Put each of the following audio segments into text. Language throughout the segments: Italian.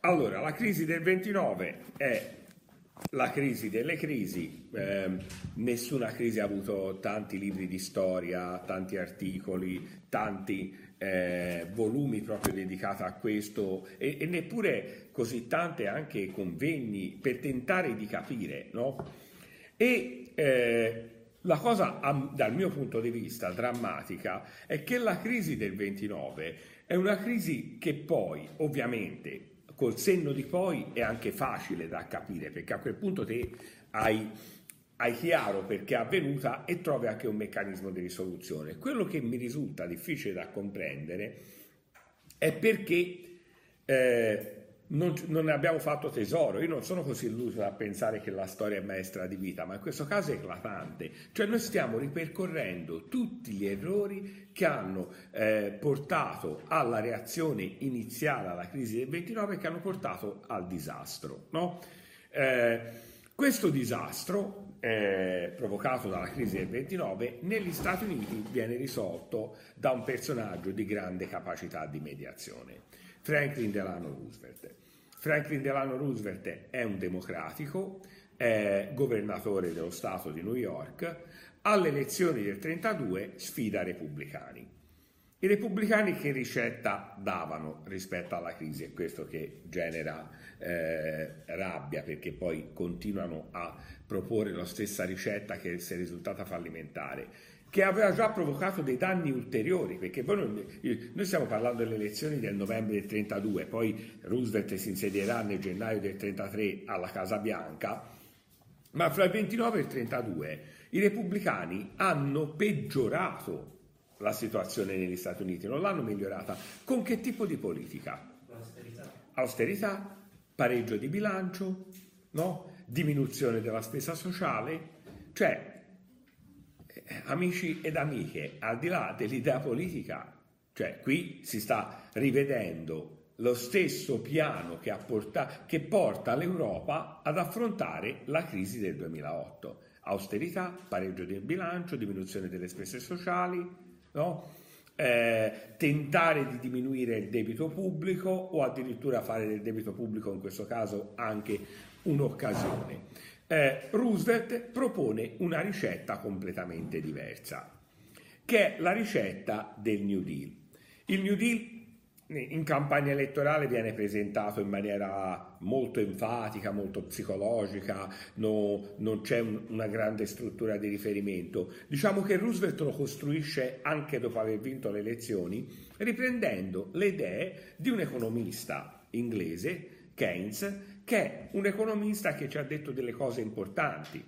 Allora, la crisi del 29 è la crisi delle crisi, eh, nessuna crisi ha avuto tanti libri di storia, tanti articoli, tanti eh, volumi proprio dedicati a questo e, e, neppure così tante anche convegni per tentare di capire, no? E eh, la cosa dal mio punto di vista drammatica è che la crisi del 29 è una crisi che poi ovviamente col senno di poi è anche facile da capire perché a quel punto te hai, hai chiaro perché è avvenuta e trovi anche un meccanismo di risoluzione. Quello che mi risulta difficile da comprendere è perché eh, non, non, ne abbiamo fatto tesoro. Io non sono così illuso da pensare che la storia è maestra di vita, ma in questo caso è eclatante. Cioè noi stiamo ripercorrendo tutti gli errori che hanno eh, portato alla reazione iniziale alla crisi del 29 e che hanno portato al disastro. No? Eh, questo disastro, eh, provocato dalla crisi del 29, negli Stati Uniti viene risolto da un personaggio di grande capacità di mediazione. Franklin Delano Roosevelt. Franklin Delano Roosevelt è un democratico, è governatore dello Stato di New York, alle elezioni del 32 sfida i repubblicani. I repubblicani che ricetta davano rispetto alla crisi? È questo che genera eh, rabbia perché poi continuano a proporre la stessa ricetta che si è risultata fallimentare che aveva già provocato dei danni ulteriori, perché non, noi stiamo parlando delle elezioni del novembre del 32, poi Roosevelt si insedierà nel gennaio del 33 alla Casa Bianca, ma fra il 29 e il 32 i repubblicani hanno peggiorato la situazione negli Stati Uniti, non l'hanno migliorata. Con che tipo di politica? Austerità. Austerità, pareggio di bilancio, no? diminuzione della spesa sociale, cioè amici ed amiche, al di là dell'idea politica, cioè qui si sta rivedendo lo stesso piano che, portato, che porta l'Europa ad affrontare la crisi del 2008. Austerità, pareggio del bilancio, diminuzione delle spese sociali, no? eh, tentare di diminuire il debito pubblico o addirittura fare del debito pubblico in questo caso anche un'occasione eh, Roosevelt propone una ricetta completamente diversa, che è la ricetta del New Deal. Il New Deal in campagna elettorale viene presentato in maniera molto enfatica, molto psicologica, no, non c'è un, una grande struttura di riferimento. Diciamo che Roosevelt lo costruisce anche dopo aver vinto le elezioni, riprendendo le idee di un economista inglese, Keynes, che è un economista che ci ha detto delle cose importanti.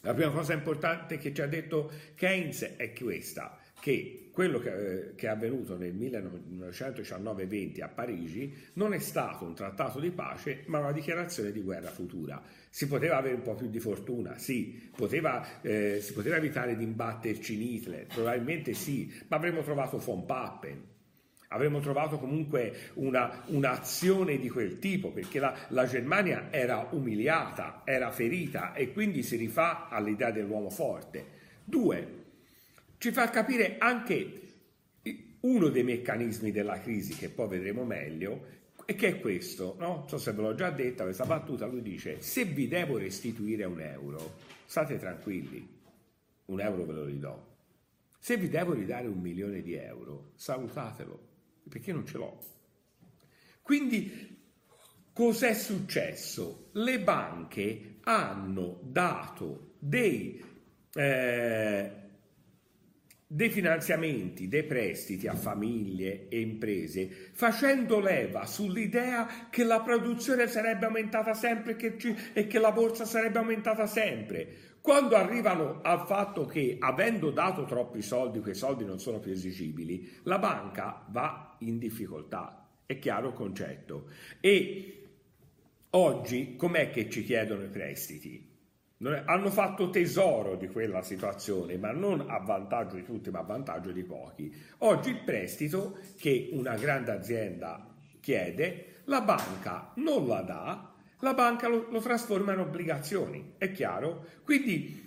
La prima cosa importante che ci ha detto Keynes è questa, che quello che, eh, è avvenuto nel 1919-20 a Parigi non è stato un trattato di pace, ma una dichiarazione di guerra futura. Si poteva avere un po' più di fortuna, sì, poteva, eh, si poteva evitare di imbatterci in Hitler, probabilmente sì, ma avremmo trovato von Papen, Avremmo trovato comunque una, un'azione di quel tipo, perché la, la, Germania era umiliata, era ferita e quindi si rifà all'idea dell'uomo forte. Due, ci fa capire anche uno dei meccanismi della crisi, che poi vedremo meglio, e che è questo, no? Non so se ve l'ho già detta questa battuta, lui dice, se vi devo restituire un euro, state tranquilli, un euro ve lo ridò. Se vi devo ridare un milione di euro, salutatelo perché non ce l'ho. Quindi cos'è successo? Le banche hanno dato dei, eh, dei finanziamenti, dei prestiti a famiglie e imprese, facendo leva sull'idea che la produzione sarebbe aumentata sempre che ci, e che la borsa sarebbe aumentata sempre. Quando arrivano al fatto che, avendo dato troppi soldi, quei soldi non sono più esigibili, la banca va in difficoltà. È chiaro il concetto. E oggi com'è che ci chiedono i prestiti? Hanno fatto tesoro di quella situazione, ma non a vantaggio di tutti, ma a vantaggio di pochi. Oggi il prestito che una grande azienda chiede, la banca non la dà la banca lo, lo trasforma in obbligazioni, è chiaro? Quindi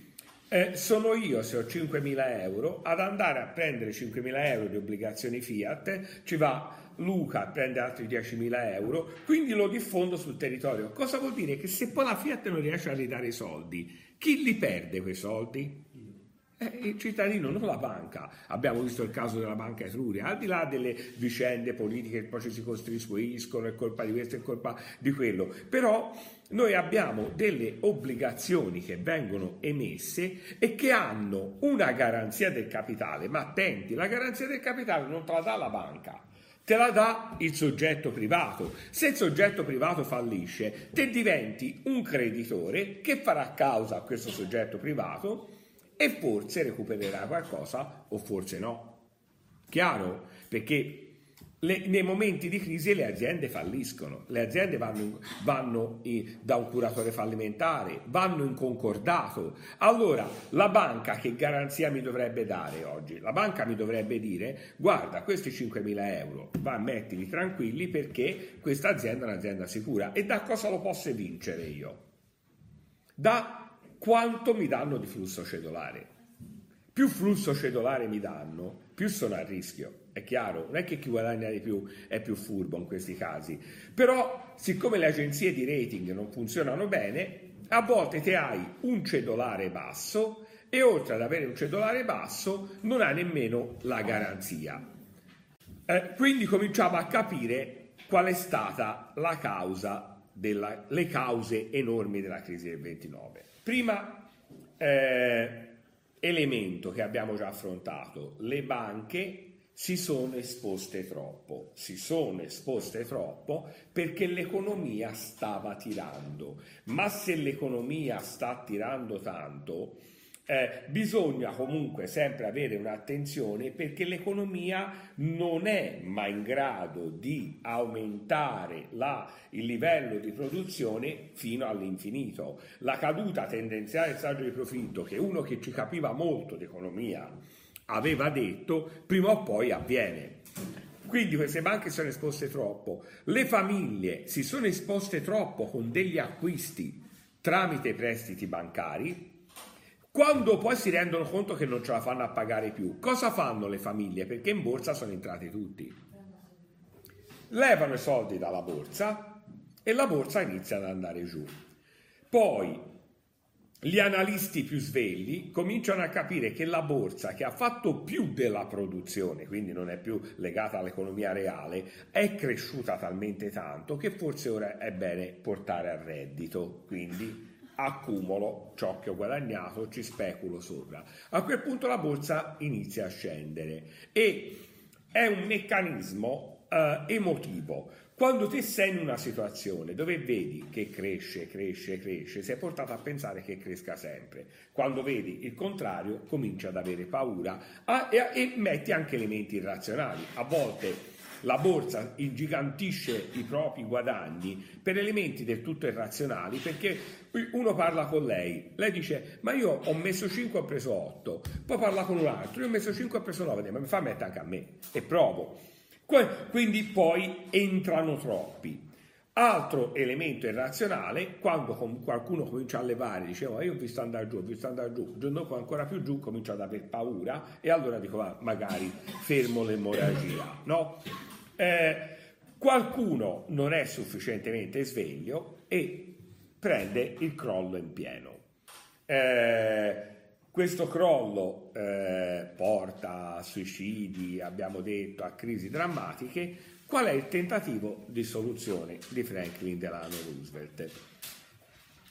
eh, sono io se ho 5.000 euro ad andare a prendere 5.000 euro di obbligazioni Fiat, ci va Luca a prendere altri 10.000 euro, quindi lo diffondo sul territorio. Cosa vuol dire? Che se poi la Fiat non riesce a ridare i soldi, chi li perde quei soldi? Eh, il cittadino, non la banca. Abbiamo visto il caso della banca Etruria, al di là delle vicende politiche che poi ci si costruiscono, è colpa di questo, è colpa di quello. Però noi abbiamo delle obbligazioni che vengono emesse e che hanno una garanzia del capitale, ma attenti, la garanzia del capitale non te la dà la banca, te la dà il soggetto privato. Se il soggetto privato fallisce, te diventi un creditore che farà causa a questo soggetto privato e forse recupererà qualcosa o forse no. Chiaro? Perché le, nei momenti di crisi le aziende falliscono, le aziende vanno, vanno in, da un curatore fallimentare, vanno in concordato. Allora, la banca che garanzia mi dovrebbe dare oggi? La banca mi dovrebbe dire, guarda, questi 5.000 euro, va, mettili tranquilli perché questa azienda è un'azienda sicura. E da cosa lo posso vincere io? Da quanto mi danno di flusso cedolare. Più flusso cedolare mi danno, più sono a rischio. È chiaro, non è che chi guadagna di più è più furbo in questi casi. Però, siccome le agenzie di rating non funzionano bene, a volte te hai un cedolare basso e oltre ad avere un cedolare basso non hai nemmeno la garanzia. Eh, quindi cominciamo a capire qual è stata la causa della, le cause enormi della crisi del 29. Prima eh, elemento che abbiamo già affrontato, le banche si sono esposte troppo, si sono esposte troppo perché l'economia stava tirando, ma se l'economia sta tirando tanto, eh, bisogna comunque sempre avere un'attenzione perché l'economia non è mai in grado di aumentare la, il livello di produzione fino all'infinito. La caduta tendenziale del saldo di profitto, che uno che ci capiva molto di economia aveva detto, prima o poi avviene. Quindi queste banche sono esposte troppo, le famiglie si sono esposte troppo con degli acquisti tramite prestiti bancari quando poi si rendono conto che non ce la fanno a pagare più, cosa fanno le famiglie? Perché in borsa sono entrati tutti. Levano i soldi dalla borsa e la borsa inizia ad andare giù. Poi gli analisti più svegli cominciano a capire che la borsa, che ha fatto più della produzione, quindi non è più legata all'economia reale, è cresciuta talmente tanto che forse ora è bene portare a reddito. Quindi accumulo ciò che ho guadagnato, ci speculo sopra. A quel punto la borsa inizia a scendere e è un meccanismo uh, emotivo. Quando ti sei in una situazione dove vedi che cresce, cresce, cresce, sei portato a pensare che cresca sempre. Quando vedi il contrario, cominci ad avere paura ah, e, e metti anche elementi irrazionali. A volte la borsa ingigantisce i propri guadagni per elementi del tutto irrazionali perché uno parla con lei, lei dice ma io ho messo 5 ho preso 8, poi parla con un altro, io ho messo 5 ho preso 9, ma mi fa mettere anche a me e provo. Quindi poi entrano troppi. Altro elemento irrazionale, quando qualcuno comincia a levare, diceva io ho visto andare giù, ho visto andare giù, il giorno dopo ancora più giù, comincio ad avere paura e allora dico ma magari fermo l'emorragia, no? Eh, qualcuno non è sufficientemente sveglio e prende il crollo in pieno. Eh, questo crollo eh, porta a suicidi, abbiamo detto, a crisi drammatiche. Qual è il tentativo di soluzione di Franklin Delano Roosevelt?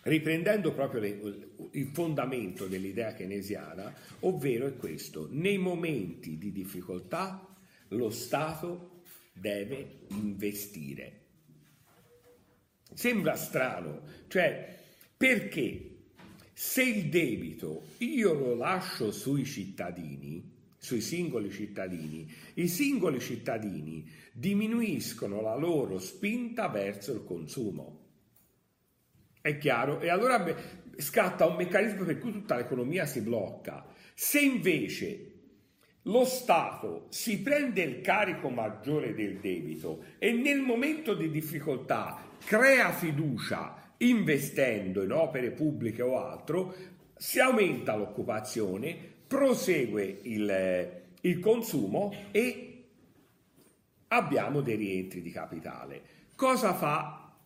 Riprendendo proprio le, il fondamento dell'idea keynesiana, ovvero è questo, nei momenti di difficoltà lo Stato deve investire. Sembra strano, cioè perché se il debito io lo lascio sui cittadini, sui singoli cittadini, i singoli cittadini diminuiscono la loro spinta verso il consumo. È chiaro? E allora scatta un meccanismo per cui tutta l'economia si blocca. Se invece lo Stato si prende il carico maggiore del debito e nel momento di difficoltà crea fiducia investendo in opere pubbliche o altro, si aumenta l'occupazione, prosegue il, il consumo e abbiamo dei rientri di capitale. Cosa fa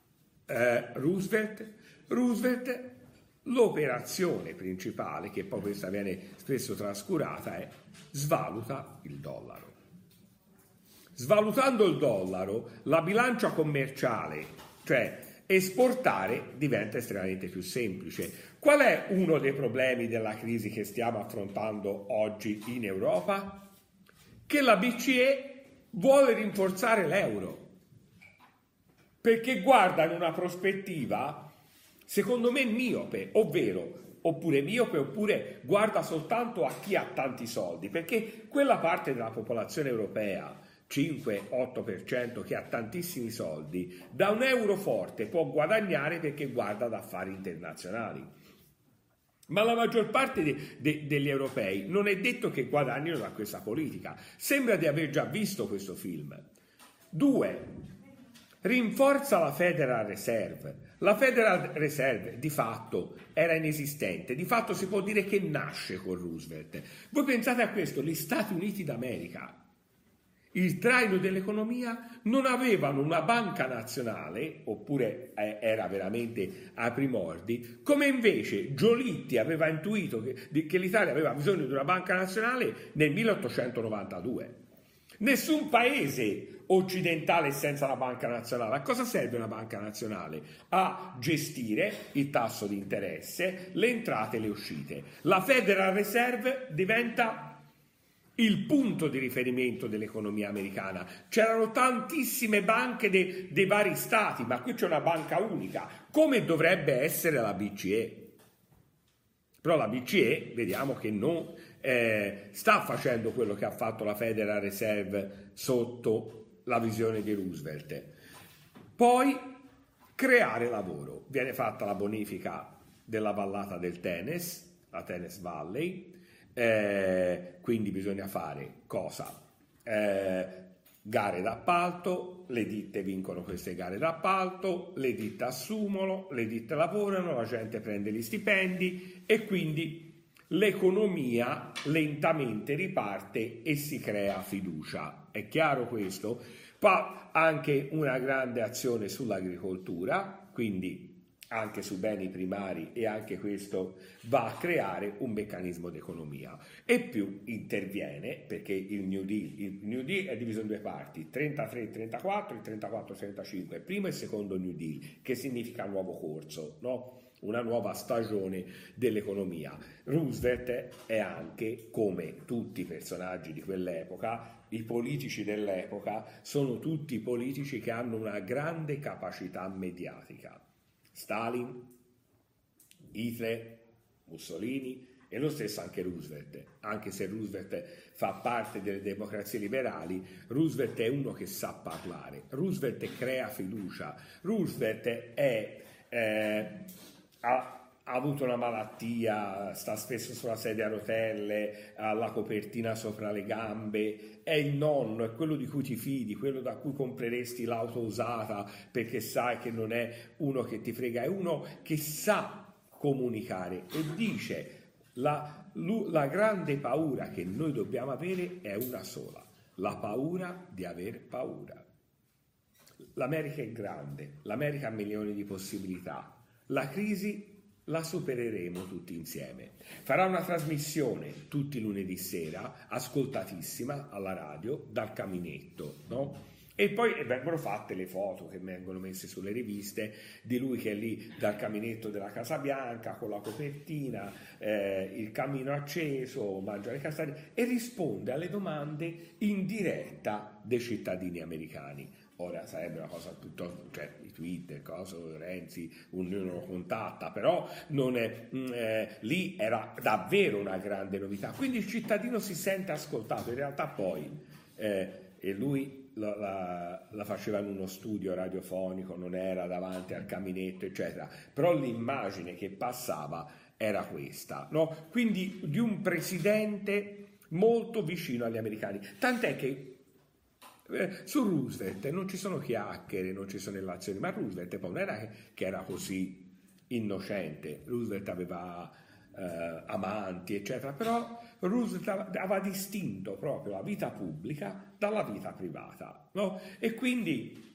eh, Roosevelt? Roosevelt l'operazione principale, che poi questa viene spesso trascurata, è svaluta il dollaro. Svalutando il dollaro, la bilancia commerciale, cioè esportare, diventa estremamente più semplice. Qual è uno dei problemi della crisi che stiamo affrontando oggi in Europa? Che la BCE vuole rinforzare l'euro perché guarda in una prospettiva, secondo me, miope, ovvero oppure miope, oppure guarda soltanto a chi ha tanti soldi, perché quella parte della popolazione europea 5-8% che ha tantissimi soldi, da un euro forte può guadagnare perché guarda ad affari internazionali. Ma la maggior parte de, de, degli europei non è detto che guadagnino da questa politica. Sembra di aver già visto questo film. Due, rinforza la Federal Reserve. La Federal Reserve di fatto era inesistente, di fatto si può dire che nasce con Roosevelt. Voi pensate a questo, gli Stati Uniti d'America il traino dell'economia non avevano una banca nazionale, oppure eh, era veramente ai primordi, come invece Giolitti aveva intuito che, che l'Italia aveva bisogno di una banca nazionale nel 1892. Nessun paese occidentale senza la banca nazionale. A cosa serve una banca nazionale? A gestire il tasso di interesse, le entrate e le uscite. La Federal Reserve diventa il punto di riferimento dell'economia americana. C'erano tantissime banche de, dei vari stati, ma qui c'è una banca unica, come dovrebbe essere la BCE. Però la BCE vediamo che non eh, sta facendo quello che ha fatto la Federal Reserve sotto la visione di Roosevelt. Poi creare lavoro. Viene fatta la bonifica della vallata del Tennessee, la Tennessee Valley, eh, quindi bisogna fare cosa? Eh, gare d'appalto, le ditte vincono queste gare d'appalto, le ditte assumono, le ditte lavorano, la gente prende gli stipendi e quindi l'economia lentamente riparte e si crea fiducia. È chiaro questo? Poi anche una grande azione sull'agricoltura, quindi anche su beni primari e anche questo va a creare un meccanismo d'economia. E più interviene perché il New Deal, il New Deal è diviso in due parti 33-34 e 34-35 primo e secondo New Deal che significa nuovo corso no? una nuova stagione dell'economia. Roosevelt è anche come tutti i personaggi di quell'epoca i politici dell'epoca sono tutti politici che hanno una grande capacità mediatica Stalin, Hitler, Mussolini e lo stesso anche Roosevelt. Anche se Roosevelt fa parte delle democrazie liberali, Roosevelt è uno che sa parlare, Roosevelt crea fiducia, Roosevelt è, eh, ha, ha avuto una malattia, sta spesso sulla sedia a rotelle, ha la copertina sopra le gambe, è il nonno, è quello di cui ti fidi, quello da cui compreresti l'auto usata perché sai che non è uno che ti frega, è uno che sa comunicare e dice la, la grande paura che noi dobbiamo avere è una sola, la paura di aver paura. L'America è grande, l'America ha milioni di possibilità, la crisi la supereremo tutti insieme. Farà una trasmissione tutti lunedì sera, ascoltatissima alla radio, dal caminetto, no? E poi vengono fatte le foto che vengono messe sulle riviste di lui che è lì dal caminetto della Casa Bianca con la copertina, eh, il camino acceso, mangia le castagne e risponde alle domande in diretta dei cittadini americani. Ora sarebbe una cosa piuttosto, cioè Twitter, cosa, Renzi, ognuno contatta, però è, mm, eh, lì era davvero una grande novità. Quindi il cittadino si sente ascoltato, in realtà poi, eh, e lui la, la, la, faceva in uno studio radiofonico, non era davanti al caminetto, eccetera, però l'immagine che passava era questa, no? quindi di un presidente molto vicino agli americani, tant'è che su Roosevelt non ci sono chiacchiere, non ci sono relazioni, ma Roosevelt poi non era che era così innocente. Roosevelt aveva eh, amanti, eccetera, però Roosevelt aveva distinto proprio la vita pubblica dalla vita privata, no? E quindi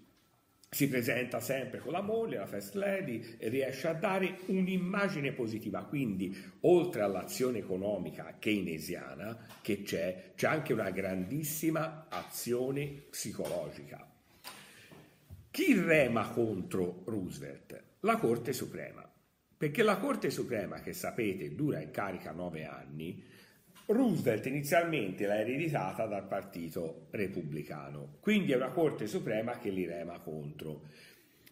si presenta sempre con la moglie, la first lady, e riesce a dare un'immagine positiva. Quindi, oltre all'azione economica keynesiana che c'è, c'è anche una grandissima azione psicologica. Chi rema contro Roosevelt? La Corte Suprema. Perché la Corte Suprema, che sapete dura in carica nove anni, Roosevelt inizialmente l'ha ereditata dal Partito Repubblicano, quindi è una Corte Suprema che li rema contro.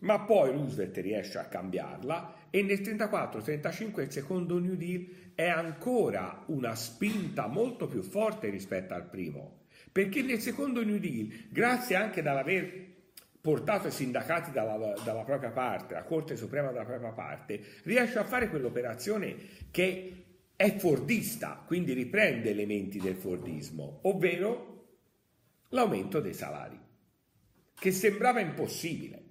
Ma poi Roosevelt riesce a cambiarla e nel 1934-1935 il secondo New Deal è ancora una spinta molto più forte rispetto al primo, perché nel secondo New Deal, grazie anche dall'aver portato i sindacati dalla, dalla, propria parte, la Corte Suprema dalla propria parte, riesce a fare quell'operazione che è fordista, quindi riprende elementi del fordismo, ovvero l'aumento dei salari, che sembrava impossibile.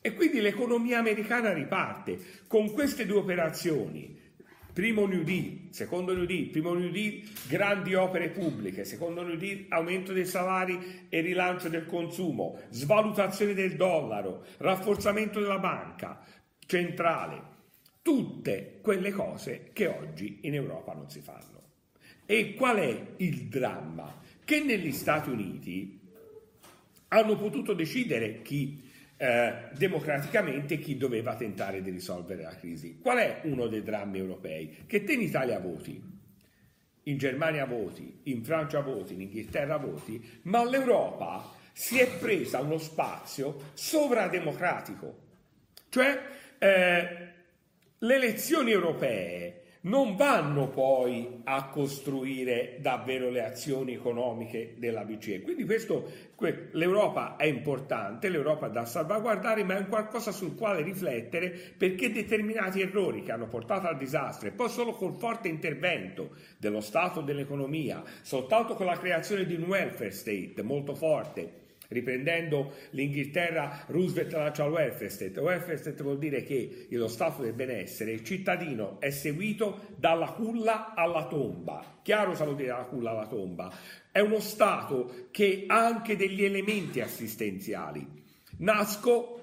E quindi l'economia americana riparte con queste due operazioni. Primo New Deal, secondo New Deal, primo New Deal, grandi opere pubbliche, secondo New Deal, aumento dei salari e rilancio del consumo, svalutazione del dollaro, rafforzamento della banca centrale, tutte quelle cose che oggi in Europa non si fanno. E qual è il dramma? Che negli Stati Uniti hanno potuto decidere chi eh, democraticamente chi doveva tentare di risolvere la crisi. Qual è uno dei drammi europei? Che te in Italia voti, in Germania voti, in Francia voti, in Inghilterra voti, ma l'Europa si è presa uno spazio sovrademocratico. Cioè eh, le elezioni europee non vanno poi a costruire davvero le azioni economiche della BCE. Quindi questo, l'Europa è importante, l'Europa da salvaguardare, ma è un qualcosa sul quale riflettere perché determinati errori che hanno portato al disastro e poi solo col forte intervento dello Stato dell'economia, soltanto con la creazione di un welfare state molto forte, Riprendendo l'Inghilterra, Roosevelt lancia il welfare state. welfare state vuol dire che lo stato del benessere, il cittadino è seguito dalla culla alla tomba. Chiaro cosa vuol dire dalla culla alla tomba? È uno stato che ha anche degli elementi assistenziali. Nasco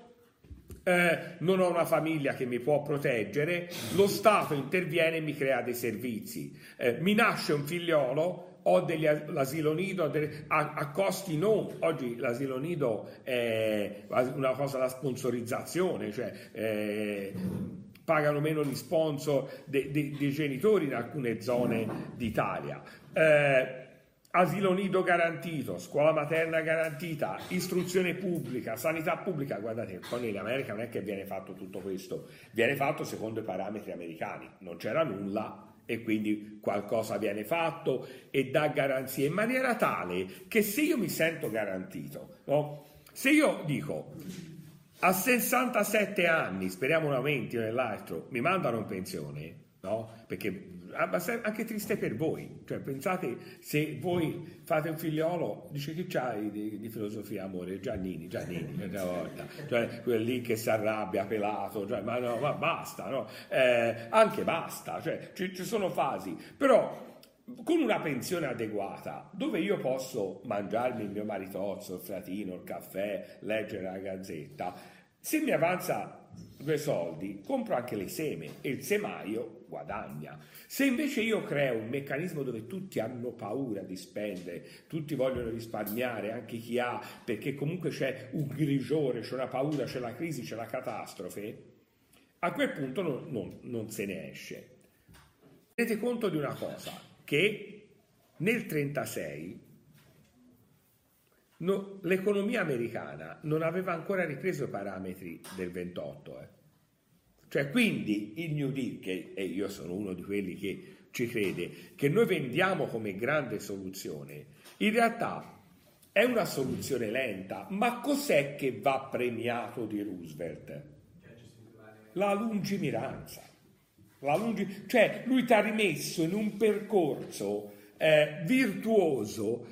eh, non ho una famiglia che mi può proteggere, lo Stato interviene e mi crea dei servizi. Eh, mi nasce un figliolo, o degli, l'asilo nido a, a, costi non, oggi l'asilo nido è una cosa da sponsorizzazione, cioè eh, pagano meno gli sponsor dei, dei, dei, genitori in alcune zone d'Italia. Eh, asilo nido garantito, scuola materna garantita, istruzione pubblica, sanità pubblica, guardate, poi in America non è che viene fatto tutto questo, viene fatto secondo i parametri americani, non c'era nulla, e quindi qualcosa viene fatto e dà garanzie in maniera tale che se io mi sento garantito, no? se io dico a 67 anni, speriamo un aumento nell'altro, mi mandano in pensione, no? perché anche triste per voi. Cioè, pensate se voi fate un figliolo, dice che c'hai di, di filosofia amore? Giannini, Giannini, una volta, cioè quello lì che si arrabbia, pelato, cioè, ma, no, ma basta, no? Eh, anche basta, cioè, ci, ci sono fasi, però con una pensione adeguata, dove io posso mangiarmi il mio maritozzo, il fratino, il caffè, leggere la gazzetta, se mi avanza due soldi, compro anche le seme e il semaio guadagna. Se invece io creo un meccanismo dove tutti hanno paura di spendere, tutti vogliono risparmiare, anche chi ha, perché comunque c'è un grigiore, c'è una paura, c'è la crisi, c'è la catastrofe, a quel punto non, non, non se ne esce. Tenete conto di una cosa, che nel 1936 no, l'economia americana non aveva ancora ripreso i parametri del 28. Eh. Cioè, quindi il New Deal, che e io sono uno di quelli che ci crede, che noi vendiamo come grande soluzione, in realtà è una soluzione lenta, ma cos'è che va premiato di Roosevelt? La lungimiranza. La lungi... Cioè, lui ti ha rimesso in un percorso eh, virtuoso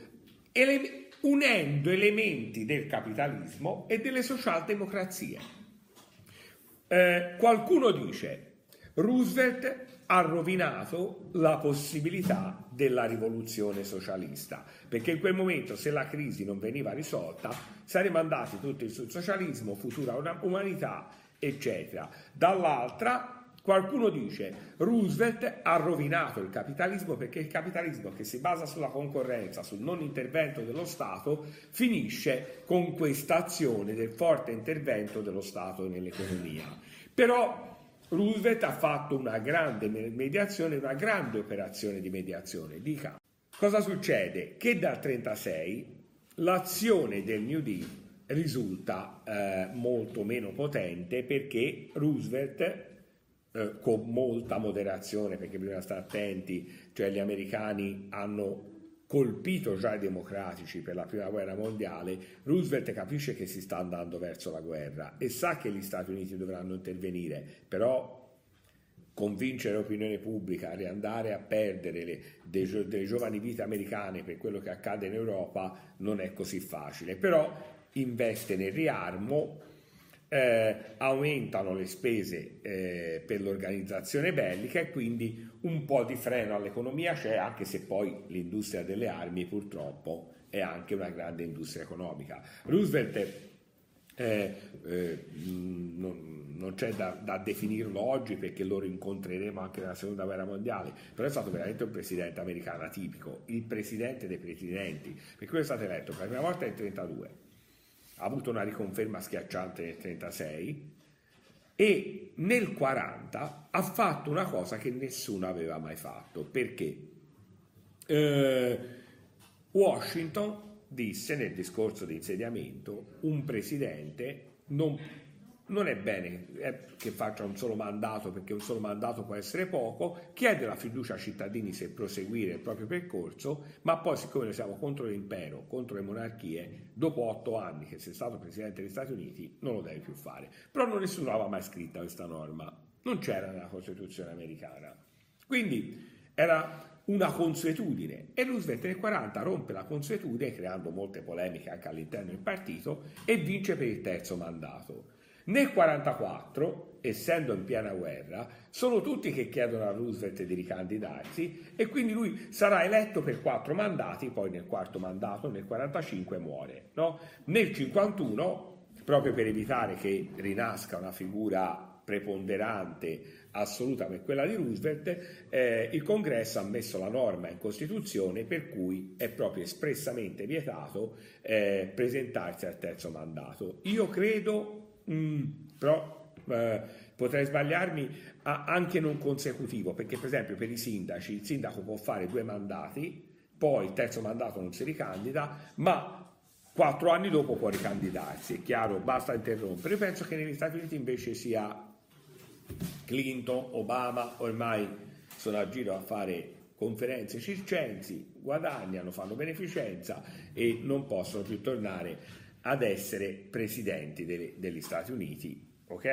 ele unendo elementi del capitalismo e delle socialdemocrazie. Eh, qualcuno dice Roosevelt ha rovinato la possibilità della rivoluzione socialista, perché in quel momento se la crisi non veniva risolta saremmo andati tutti sul socialismo, futura umanità, eccetera. Dall'altra Qualcuno dice Roosevelt ha rovinato il capitalismo perché il capitalismo che si basa sulla concorrenza, sul non intervento dello Stato, finisce con questa azione del forte intervento dello Stato nell'economia. Però Roosevelt ha fatto una grande mediazione, una grande operazione di mediazione. Dica, cosa succede? Che dal 1936 l'azione del New Deal risulta eh, molto meno potente perché Roosevelt eh, con molta moderazione perché bisogna stare attenti, cioè gli americani hanno colpito già i democratici per la prima guerra mondiale, Roosevelt capisce che si sta andando verso la guerra e sa che gli Stati Uniti dovranno intervenire, però convincere l'opinione pubblica a riandare a perdere le, dei, delle giovani vite americane per quello che accade in Europa non è così facile, però investe nel riarmo eh, aumentano le spese eh, per l'organizzazione bellica e quindi un po' di freno all'economia c'è, anche se poi l'industria delle armi purtroppo è anche una grande industria economica. Roosevelt eh, eh, non, non, c'è da, da, definirlo oggi perché lo rincontreremo anche nella seconda guerra mondiale, però è stato veramente un presidente americano atipico, il presidente dei presidenti, perché lui è stato eletto per la prima volta nel 1932 ha avuto una riconferma schiacciante nel 1936 e nel 1940 ha fatto una cosa che nessuno aveva mai fatto. Perché? Eh, Washington disse nel discorso di insediamento un presidente non non è bene eh, che faccia un solo mandato perché un solo mandato può essere poco, chiede la fiducia ai cittadini se proseguire il proprio percorso, ma poi siccome noi siamo contro l'impero, contro le monarchie, dopo otto anni che sei stato Presidente degli Stati Uniti non lo devi più fare. Però non nessuno aveva mai scritta questa norma, non c'era nella Costituzione americana. Quindi era una consuetudine e Roosevelt nel 40 rompe la consuetudine creando molte polemiche anche all'interno del partito e vince per il terzo mandato. Nel 1944, essendo in piena guerra, sono tutti che chiedono a Roosevelt di ricandidarsi e quindi lui sarà eletto per quattro mandati, poi nel quarto mandato, nel 1945 muore. No? Nel 1951, proprio per evitare che rinasca una figura preponderante assoluta come quella di Roosevelt, eh, il Congresso ha messo la norma in Costituzione per cui è proprio espressamente vietato eh, presentarsi al terzo mandato. Io credo Mm, però eh, potrei sbagliarmi anche non consecutivo, perché per esempio per i sindaci il sindaco può fare due mandati, poi il terzo mandato non si ricandida, ma quattro anni dopo può ricandidarsi, è chiaro, basta interrompere. Io penso che negli Stati Uniti invece sia Clinton, Obama, ormai sono a giro a fare conferenze circensi, guadagnano, fanno beneficenza e non possono più tornare ad essere presidenti degli, Stati Uniti. Ok?